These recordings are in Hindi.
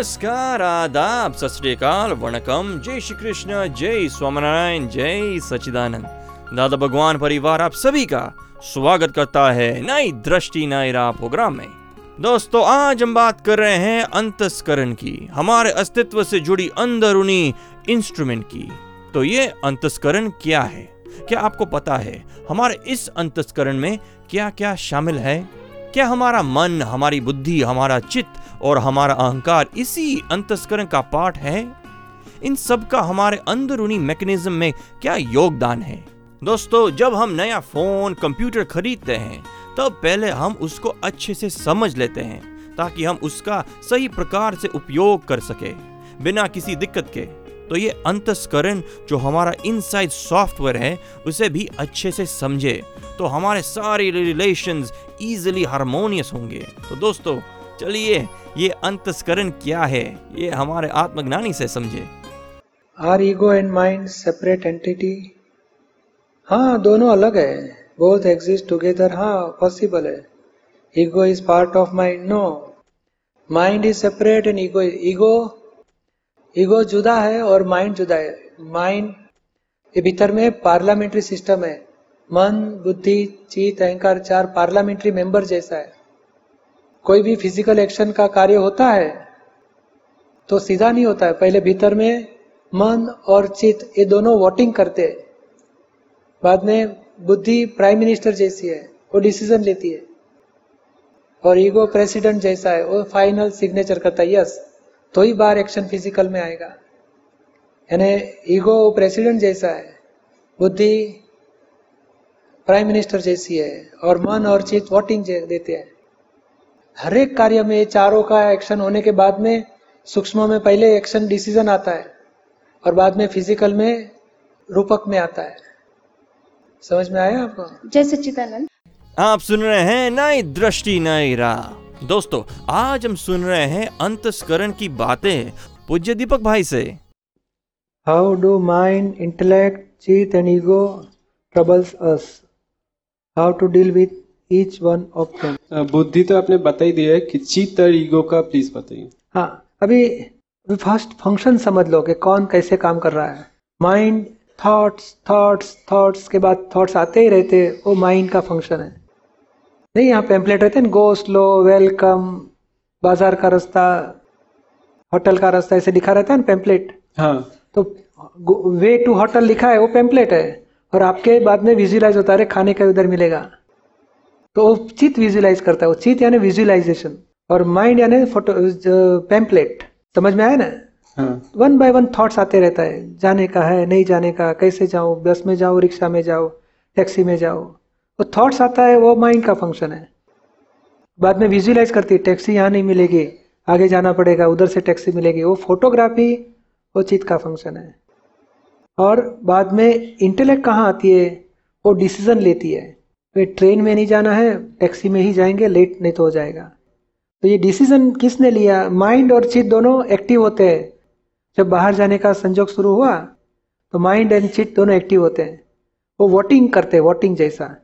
नमस्कार, आदाब सत श्रीकाल वणकम। जय श्री कृष्ण जय स्वामीनारायण, जय सच्चिदानंद। दादा भगवान परिवार, आप सभी का स्वागत करता है नई दृष्टि, नई राह प्रोग्राम में। दोस्तों, आज हम बात कर रहे हैं अंतस्करण की, हमारे अस्तित्व से जुड़ी अंदरूनी इंस्ट्रूमेंट की। तो ये अंतस्करण क्या है? क्या आपको पता है, हमारे इस अंतस्करण में क्या क्या शामिल है? क्या हमारा मन, हमारी बुद्धि, हमारा चित्त और हमारा अहंकार इसी अंतस्करण का पार्ट है? इन सब का हमारे अंदरूनी मैकेनिज्म में क्या योगदान है? दोस्तों, जब हम नया फ़ोन कंप्यूटर खरीदते हैं, तब पहले हम उसको अच्छे से समझ लेते हैं, ताकि हम उसका सही प्रकार से उपयोग कर सके, बिना किसी दिक्कत के। तो ये अंतस्करण जो हमारा इनसाइड सॉफ्टवेयर है, उसे भी अच्छे से समझे तो हमारे सारे रिलेशंस इजीली हारमोनियस होंगे। तो दोस्तों, चलिए, ये अंतस्करण क्या है? ये हमारे आत्मज्ञानी से समझे। Are ego and mind separate entity हाँ दोनों अलग है। बोथ एग्जिस्ट टुगेदर हाँ पॉसिबल है। Ego is part of mind no mind is separate and ego ego ego जुदा है और माइंड जुदा है। माइंड के भीतर में पार्लियामेंट्री सिस्टम है। मन, बुद्धि, चित, अहंकार चार पार्लियामेंट्री मेंबर जैसा है। कोई भी फ़िज़िकल एक्शन का कार्य होता है तो सीधा नहीं होता है। पहले भीतर में मन और चित, ये दोनों वोटिंग करते हैं। बाद में बुद्धि प्राइम मिनिस्टर जैसी है, वो डिसीज़न लेती है। और ईगो प्रेसिडेंट जैसा है, वो फाइनल सिग्नेचर करता है यस तो ही बार एक्शन फ़िज़िकल में आएगा। यानी ईगो प्रेसिडेंट जैसा है, बुद्धि प्राइम मिनिस्टर जैसी है और मन और चित वोटिंग देते हैं। हर एक कार्य में चारों का एक्शन होने के बाद में सूक्ष्म में पहले एक्शन डिसीज़न आता है और बाद में फ़िज़िकल में रूपक में आता है। समझ में आया आपको? जय सच्चिदानंद। आप सुन रहे हैं नई दृष्टि नई राह। दोस्तों आज हम सुन रहे हैं अंतस्करण की बातें पूज्य दीपक भाई से। हाउ डू माइंड इंटेलेक्ट चीत and ego troubles us how to deal with each one of them बुद्धि तो आपने बता ही दिया है कि चित्त और ईगो का प्लीज़ बताइए। हाँ अभी अभी फ़र्स्ट फ़ंक्शन समझ लो कि कौन कैसे काम कर रहा है। माइंड थॉट्स थॉट्स थॉट्स के बाद थॉट्स आते ही रहते हैं वो माइंड का फ़ंक्शन है। नहीं यहाँ पेम्पलेट रहते हैं गो स्लो वेलकम बाज़ार का रास्ता होटल का रास्ता ऐसे लिखा रहता है ना पेम्पलेट हाँ। तो वे टू होटल लिखा है वो पेम्पलेट है। और आपके बाद में विजुलाइज होता है खाने का उधर मिलेगा। तो वो चित विजुलाइज करता है वो चित यानी विजुलाइजेशन और माइंड यानी फ़ोटो पेम्पलेट समझ में आया ना? हाँ। वन बाय वन थॉट्स आते रहता है जाने का है नहीं जाने का कैसे जाओ बस में जाओ रिक्शा में जाओ टैक्सी में जाओ वो थॉट्स आता है वो माइंड का फ़ंक्शन है। बाद में विजुलाइज करती है टैक्सी यहाँ नहीं मिलेगी आगे जाना पड़ेगा उधर से टैक्सी मिलेगी। वो फोटोग्राफी वो चित का फ़ंक्शन है। और बाद में इंटेलेक्ट कहाँ आती है? वो डिसीज़न लेती है। वे ट्रेन में नहीं जाना है टैक्सी में ही जाएँगे लेट नहीं तो हो जाएगा। तो ये डिसीज़न किसने लिया? माइंड और चित दोनों एक्टिव होते हैं। जब बाहर जाने का संजोग शुरू हुआ तो माइंड एंड चिट दोनों एक्टिव होते हैं। वो वोटिंग करते हैं वोटिंग जैसा।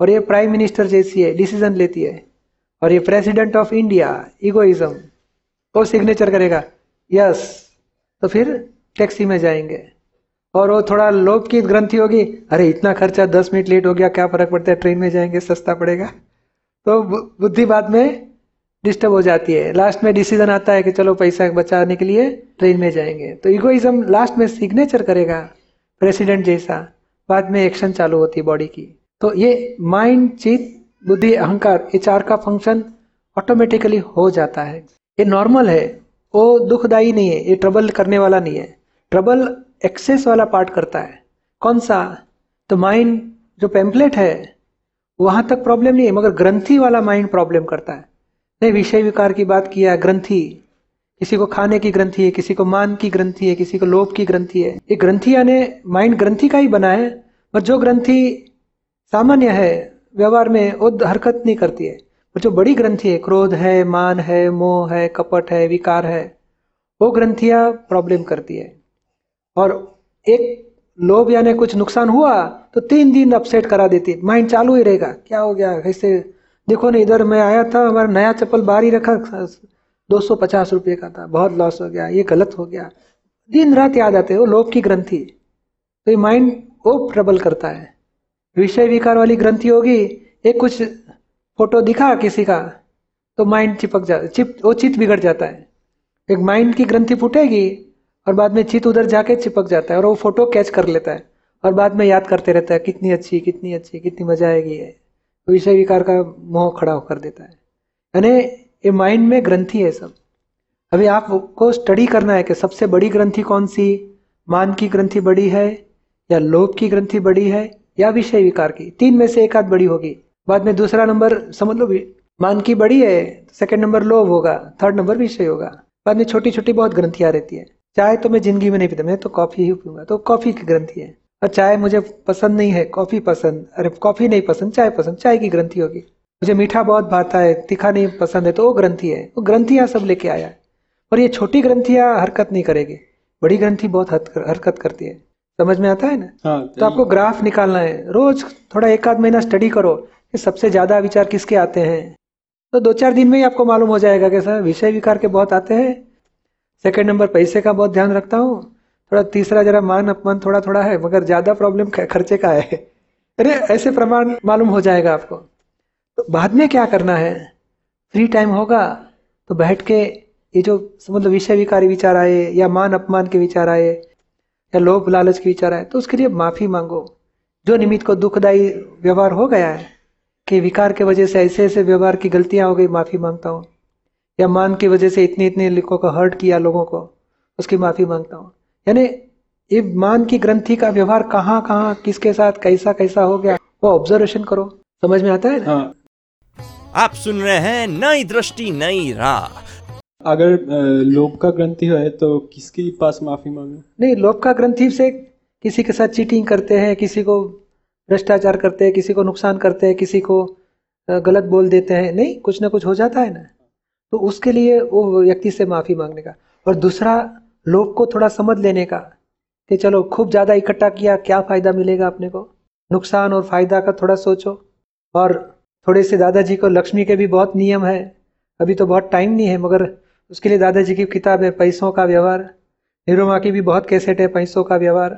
और ये प्राइम मिनिस्टर जैसी है डिसीज़न लेती है। और ये प्रेसिडेंट ऑफ़ इंडिया इगोइज्म वो सिग्नेचर करेगा। यस तो फिर टैक्सी में जाएँगे। और वो थोड़ा लोभ की ग्रंथि होगी। अरे, इतना खर्चा, दस मिनट लेट हो गया, क्या फ़र्क पड़ता है? ट्रेन में जाएँगे, सस्ता पड़ेगा। तो बुद्धि बाद में डिस्टर्ब हो जाती है। लास्ट में डिसीज़न आता है कि चलो पैसा बचाने के लिए ट्रेन में जाएँगे। तो इगोइज्म लास्ट में सिग्नेचर करेगा प्रेसिडेंट जैसा। बाद में एक्शन चालू होती है बॉडी की। तो ये माइंड चित बुद्धि, अहंकार, ये चार का फ़ंक्शन ऑटोमेटिकली हो जाता है। ये नॉर्मल है। वो दुखदाई नहीं है। ये ट्रबल करने वाला नहीं है। ट्रबल एक्सेस वाला पार्ट करता है। कौन सा? तो माइंड जो पेम्पलेट है, वहाँ तक प्रॉब्लम नहीं है, मगर ग्रंथि वाला माइंड प्रॉब्लम करता है। नहीं, विषय विकार की बात किया, ग्रंथि। किसी को खाने की ग्रंथि है, किसी को मान की ग्रंथि है, किसी को लोभ की ग्रंथि है। ये ग्रंथि यानी माइंड ग्रंथि का ही बना है, पर जो ग्रंथि सामान्य है, व्यवहार में वो हरकत नहीं करती है। और जो बड़ी ग्रंथि है, क्रोध है, मान है, मोह है, कपट है, विकार है, वो ग्रंथियाँ प्रॉब्लम करती है। और एक लोभ यानी कुछ नुकसान हुआ तो तीन दिन अपसेट करा देती। माइंड चालू ही रहेगा। क्या हो गया? कैसे देखो ना, इधर मैं आया था, हमारा नया चप्पल बाहर ही रखा, दो सौ पचास रुपये का था, बहुत लॉस हो गया, ये गलत हो गया। दिन रात याद आते वो लोभ की ग्रंथि। तो ये माइंड वो प्रबल करता है। विषय विकार वाली ग्रंथि होगी, एक कुछ फ़ोटो दिखा किसी का तो माइंड चिपक जा, चिप, वो चित बिगड़ जाता है। एक माइंड की ग्रंथि फूटेगी और बाद में चित उधर जाके चिपक जाता है और वो फ़ोटो कैच कर लेता है। और बाद में याद करते रहता है, कितनी अच्छी कितनी अच्छी, कितनी मज़ा आएगी है तो विषय विकार का मोह खड़ा होकर देता है। यानी ये माइंड में ग्रंथि है सब। अभी आपको स्टडी करना है कि सबसे बड़ी ग्रंथि कौन सी? मान की ग्रंथि बड़ी है या लोभ की ग्रंथि बड़ी है या विषय विकार की? तीन में से एक आध बड़ी होगी। बाद में दूसरा नंबर समझ लो मान की बड़ी है सेकंड नंबर लोभ होगा थर्ड नंबर विषय होगा। बाद में छोटी छोटी बहुत ग्रंथियाँ रहती है। चाय तो मैं ज़िंदगी में नहीं पीता मैं तो कॉफ़ी ही पीऊँगा। तो कॉफ़ी की ग्रंथि है। और चाय मुझे पसंद नहीं है कॉफ़ी पसंद। अरे कॉफ़ी नहीं पसंद चाय पसंद चाय की ग्रंथि होगी। मुझे मीठा बहुत भाता है तीखा नहीं पसंद है तो वो ग्रंथि है। वो ग्रंथियाँ सब लेके आया है। और ये छोटी ग्रंथियाँ हरकत नहीं करेगी। बड़ी ग्रंथि बहुत हरकत करती है। समझ में आता है ना? हाँ तो आपको ग्राफ निकालना है। रोज थोड़ा एक आध महीना स्टडी करो कि सबसे ज़्यादा विचार किसके आते हैं। तो दो चार दिन में ही आपको मालूम हो जाएगा कि सर विषय विकार के बहुत आते हैं। सेकंड नंबर पैसे का बहुत ध्यान रखता हूँ। थोड़ा तीसरा जरा मान अपमान थोड़ा थोड़ा है, मगर ज़्यादा प्रॉब्लम खर्चे का है। अरे, ऐसे प्रमाण मालूम हो जाएगा आपको। तो बाद में क्या करना है? फ्री टाइम होगा तो बैठ के ये जो मतलब विषय विकारी विचार आए, या मान अपमान के विचार आए, या लोभ लालच के विचार आए तो उसके लिए माफ़ी मांगो। जो निमित्त को दुखदायी व्यवहार हो गया है, कि विकार के वजह से ऐसे ऐसे व्यवहार की गलतियाँ हो गई, माफ़ी माँगता हूँ। या मान की वजह से इतने इतने लिखों को हर्ट किया लोगों को उसकी माफ़ी माँगता हूँ। यानी ये मान की ग्रंथि का व्यवहार कहाँ कहाँ किसके साथ कैसा कैसा हो गया वो ऑब्जर्वेशन करो। समझ में आता है ना? हाँ। आप सुन रहे हैं नई दृष्टि नई राह। अगर लोभ का ग्रंथि है तो किसके पास माफ़ी मांगे? नहीं लोभ का ग्रंथि से किसी के साथ चीटिंग करते हैं किसी को भ्रष्टाचार करते हैं किसी को नुकसान करते हैं किसी को गलत बोल देते हैं नहीं कुछ ना कुछ हो जाता है ना? तो उसके लिए वो व्यक्ति से माफ़ी मांगने का। और दूसरा, लोग को थोड़ा समझ लेने का, कि चलो, खूब ज़्यादा इकट्ठा किया, क्या फ़ायदा मिलेगा अपने को? नुकसान और फ़ायदा का थोड़ा सोचो। और थोड़े से दादाजी को, लक्ष्मी के भी बहुत नियम है। अभी तो बहुत टाइम नहीं है, मगर उसके लिए दादाजी की किताब है, पैसों का व्यवहार। निरुमा की भी बहुत कैसेट है, पैसों का व्यवहार।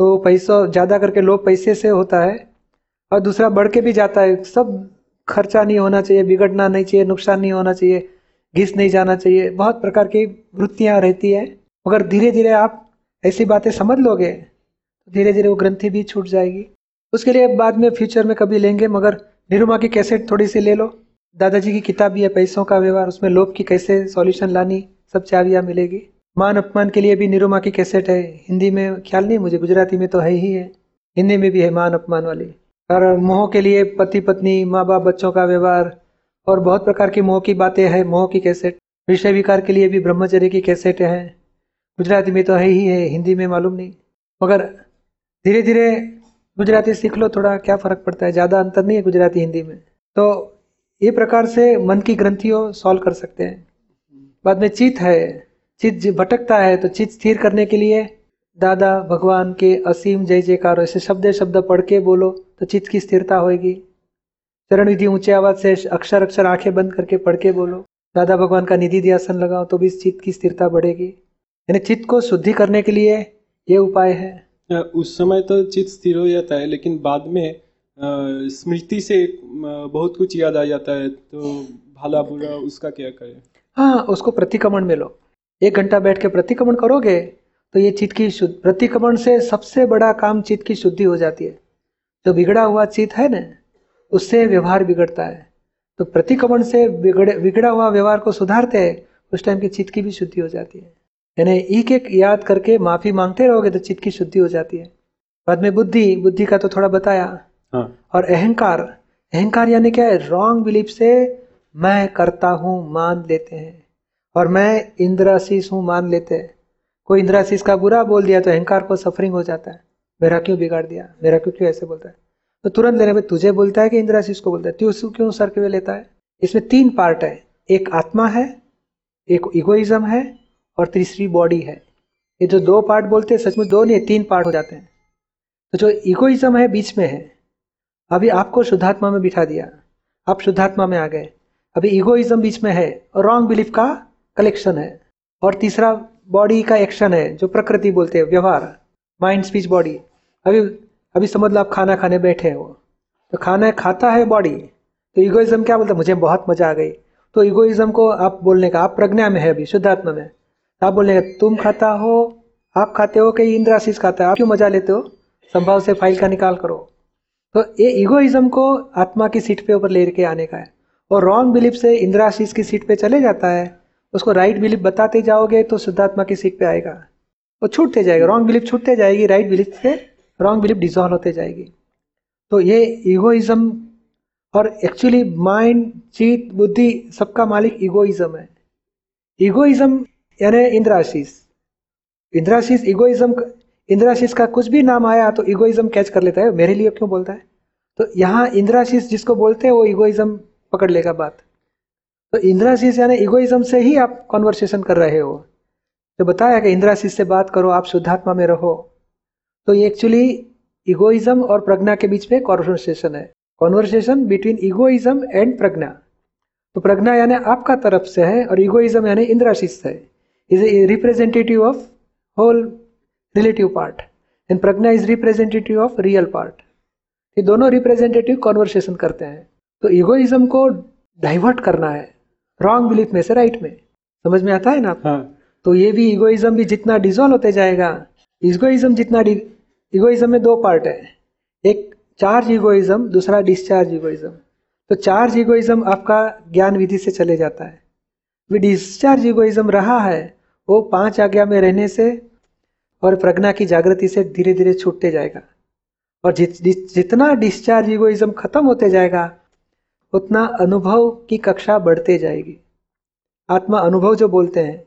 तो पैसों, ज़्यादा करके लोग पैसे से होता है। और दूसरा, बढ़ के भी जाता है, सब खर्चा नहीं होना चाहिए, बिगड़ना नहीं चाहिए, नुकसान नहीं होना चाहिए, घिस नहीं जाना चाहिए, बहुत प्रकार की वृत्तियाँ रहती है। मगर धीरे धीरे आप ऐसी बातें समझ लोगे तो धीरे धीरे वो ग्रंथि भी छूट जाएगी। उसके लिए बाद में फ्यूचर में कभी लेंगे, मगर निरुमा की कैसेट थोड़ी सी ले लो। दादाजी की किताब भी है, पैसों का व्यवहार, उसमें लोभ की कैसे सॉल्यूशन लानी, सब चाबियाँ मिलेगी। मान अपमान के लिए भी निरुमा की कैसेट है, हिंदी में ख्याल नहीं, मुझे गुजराती में तो है ही है। हिंदी में भी है मान अपमान वाली। और मोह के लिए पति, पत्नी माँ बाप बच्चों का व्यवहार और बहुत प्रकार की मोह की बातें हैं। मोह की कैसेट? विषय विकार के लिए भी ब्रह्मचर्य की कैसेट हैं। गुजराती में तो है ही है, हिंदी में मालूम नहीं। मगर धीरे धीरे गुजराती सीख लो, थोड़ा क्या फ़र्क पड़ता है? ज़्यादा अंतर नहीं है गुजराती, हिंदी में। तो ये प्रकार से मन की ग्रंथियों सॉल्व कर सकते हैं। बाद में चित है। चित भटकता है तो चित स्थिर करने के लिए दादा, भगवान के असीम जय जयकार ऐसे शब्द शब्द पढ़ के बोलो। तो चित्त की स्थिरता होगी चरण विधि ऊँचे आवाज़ से अक्षर अक्षर आँखें बंद करके पढ़ के बोलो। दादा भगवान का निधि ध्यासन लगाओ तो भी इस चित्त की स्थिरता बढ़ेगी। यानी चित्त को शुद्धि करने के लिए ये उपाय है। उस समय तो चित्त स्थिर हो जाता है लेकिन बाद में स्मृति से बहुत कुछ याद आ जाता है तो भला बुरा उसका क्या करें? हाँ उसको प्रतिक्रमण में लो। एक घंटा बैठ के प्रतिक्रमण करोगे तो ये चित्त की शुद्ध प्रतिक्रमण से सबसे बड़ा काम चित्त की शुद्धि हो जाती है। जो बिगड़ा हुआ चित्त है ना उससे व्यवहार बिगड़ता है। तो प्रतिक्रमण से बिगड़े बिगड़ा हुआ व्यवहार को सुधारते हैं उस टाइम की चित्त की भी शुद्धि हो जाती है। यानी एक एक याद करके माफ़ी मांगते रहोगे तो चित्त की शुद्धि हो जाती है। बाद में बुद्धि बुद्धि का तो थोड़ा बताया। हाँ। और अहंकार अहंकार यानी क्या है? रॉन्ग बिलीफ से मैं करता हूँ मान लेते हैं। और मैं इंद्राशीष हूँ मान लेते हैं। कोई इंद्राशीष का बुरा बोल दिया तो अहंकार को सफरिंग हो जाता है। मेरा क्यों बिगाड़ दिया? मेरा क्यों क्यों ऐसे बोलता है? तो तुरंत लेने में तुझे बोलता है कि इंद्राशीष को बोलता है। तू उसको क्यों सर के लेता है? इसमें तीन पार्ट है। एक आत्मा है, एक इगोइज्म है और तीसरी बॉडी है। ये जो दो पार्ट बोलते हैं, सचमुच दो नहीं, तीन पार्ट हो जाते हैं। तो जो इगोइज्म है, बीच में है। अभी आपको शुद्धात्मा में बिठा दिया। आप शुद्धात्मा में आ गए। अभी इगोइज्म बीच में है। और रॉन्ग बिलीफ का कलेक्शन है। और तीसरा बॉडी का एक्शन है, जो प्रकृति बोलते हैं, व्यवहार। माइंड स्पीच बॉडी अभी अभी समझ लो आप खाना खाने बैठे हो। तो खाना खाता है बॉडी तो इगोइज्म क्या बोलता है? मुझे बहुत मज़ा आ गई। तो इगोइज्म को आप बोलने का, आप प्रज्ञा में है अभी, शुद्धात्मा में। तो आप बोलने का, तुम खाता हो, आप खाते हो कि इंद्राशीष खाता है? आप क्यों मज़ा लेते हो? संभाव से फ़ाइल का निकाल करो। तो ये इगोइज्म को आत्मा की सीट पे ऊपर लेके आने का है। और रॉन्ग बिलीफ से इंद्राशीष की सीट पे चले जाता है। उसको राइट बिलीफ बताते जाओगे तो शुद्धात्मा की सीट पे आएगा। वो छूटते जाएगा। रॉन्ग बिलीफ छूटते जाएगी राइट बिलीफ से रॉन्ग बिलीफ डिजॉल्व होते जाएगी। तो ये इगोइज्म और एक्चुअली माइंड चीत बुद्धि सबका मालिक इगोइज्म है। इगोइज्म यानी इंद्राशीष। इंद्राशीष इगोइज्म इंद्राशीष का कुछ भी नाम आया तो इगोइज्म कैच कर लेता है। मेरे लिए क्यों बोलता है? तो यहाँ इंद्राशीष जिसको बोलते हैं वो इगोइज्म पकड़ लेगा बात। तो इंद्राशीष यानी इगोइज्म से ही आप कॉन्वर्सेशन कर रहे हो। जो बताया कि इंद्राशीष से बात करो, आप शुद्धात्मा में रहो। तो ये एक्चुअली इगोइज्म और प्रज्ञा के बीच में कॉन्वर्सेशन है। कॉन्वर्सेशन बिटवीन इगोइज्म एंड प्रज्ञा तो प्रज्ञा यानी आपका तरफ़ से है और इगोइज्म यानी इंद्राशीष है। Is a representative of whole relative part and Pragya is representative of real part ये दोनों रिप्रेजेंटेटिव कॉन्वर्सेशन करते हैं। तो इगोइज्म को डाइवर्ट करना है रॉन्ग बिलीफ में से राइट में। समझ में आता है ना? हाँ। तो ये भी इगोइज्म भी जितना डिजोल्व होते जाएगा इगोइज्म जितना इगोइज्म में दो पार्ट है। एक चार्ज इगोइज्म दूसरा डिस्चार्ज इगोइज्म तो चार्ज इगोइज्म आपका ज्ञान विधि से चले जाता है। वे डिस्चार्ज इगोइज्म रहा है वो पाँच आज्ञा में रहने से और प्रज्ञा की जागृति से धीरे धीरे छूटते जाएगा। और जित, जितना डिस्चार्ज इगोइज्म खत्म होते जाएगा उतना अनुभव की कक्षा बढ़ते जाएगी। आत्मा अनुभव जो बोलते हैं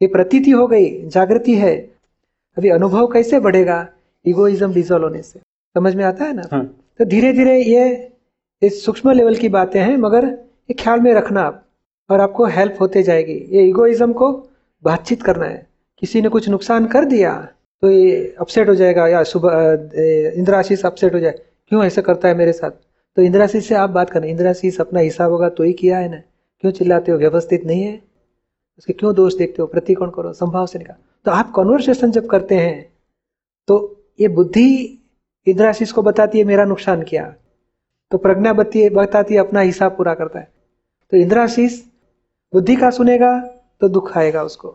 ये प्रतीति हो गई जागृति है अभी अनुभव कैसे बढ़ेगा? इगोइज्म डिजोल्व होने से। समझ में आता है ना? हाँ। तो धीरे धीरे ये इस सूक्ष्म लेवल की बातें हैं मगर ये ख्याल में रखना आप और आपको हेल्प होते जाएगी। ये इगोइज्म को बातचीत करना है। किसी ने कुछ नुकसान कर दिया तो ये अपसेट हो जाएगा या सुबह इंद्राशीष अपसेट हो जाए। क्यों ऐसा करता है मेरे साथ? तो इंद्राशीष से आप बात करना। इंद्राशीष अपना हिसाब होगा तो ही किया है ना? क्यों चिल्लाते हो? व्यवस्थित नहीं है? उसके क्यों दोष देखते हो? प्रतिकोण करो संभाव से निकाल। तो आप कॉन्वर्सेशन जब करते हैं तो ये बुद्धि इंद्राशीष को बताती है मेरा नुकसान किया। तो प्रज्ञा बत्ती बताती है अपना हिसाब पूरा करता है। तो इंद्राशीष बुद्धि का सुनेगा तो दुख आएगा उसको।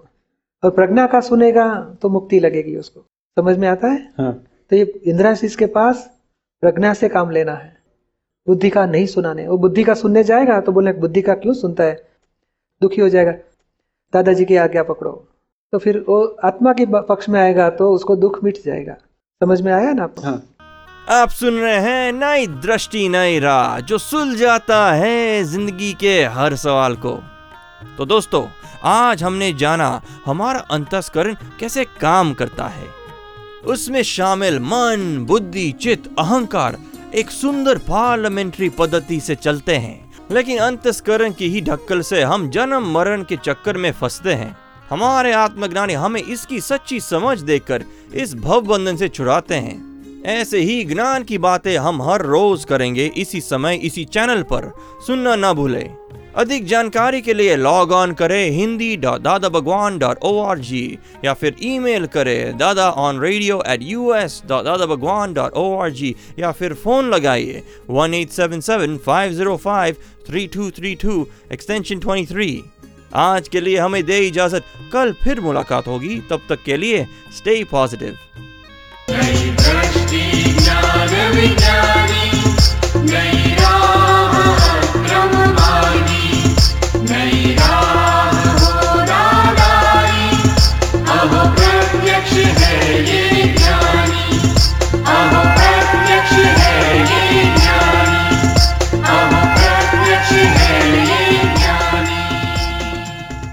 और प्रज्ञा का सुनेगा तो मुक्ति लगेगी उसको। समझ में आता है? हाँ। तो ये इंद्राशीष के पास प्रज्ञा से काम लेना है। बुद्धि का नहीं सुनाने। वो बुद्धि का सुनने जाएगा तो बोले बुद्धि का क्यों सुनता है? दुखी हो जाएगा। दादाजी की आज्ञा पकड़ो। तो फिर वो आत्मा के पक्ष में आएगा तो उसको दुख मिट जाएगा। समझ में आया ना आपको? हाँ। आप सुन रहे हैं नई दृष्टि नई राह जो सुलझाता है ज़िंदगी के हर सवाल को। तो दोस्तों आज हमने जाना हमारा अंतस्करण कैसे काम करता है। उसमें शामिल मन बुद्धि चित अहंकार एक सुंदर पार्लियामेंट्री पद्धति से चलते हैं। लेकिन अंतस्करण की ही ढक्कल से हम जन्म मरण के चक्कर में फंसते हैं। हमारे आत्मज्ञानी हमें इसकी सच्ची समझ देकर इस भव बंधन से छुड़ाते हैं। ऐसे ही ज्ञान की बातें हम हर रोज करेंगे इसी समय, इसी चैनल पर। सुनना ना भूलें। अधिक जानकारी के लिए लॉग ऑन करें Hindi dot Dada Bhagwan dot O R G या फिर ईमेल करें Dada on radio at U S dot Dada Bhagwan dot O R G या फिर फ़ोन लगाइए one eight seven seven five zero five three two three two extension twenty three आज के लिए हमें दे इजाज़त। कल फिर मुलाकात होगी। तब तक के लिए स्टे पॉजिटिव नई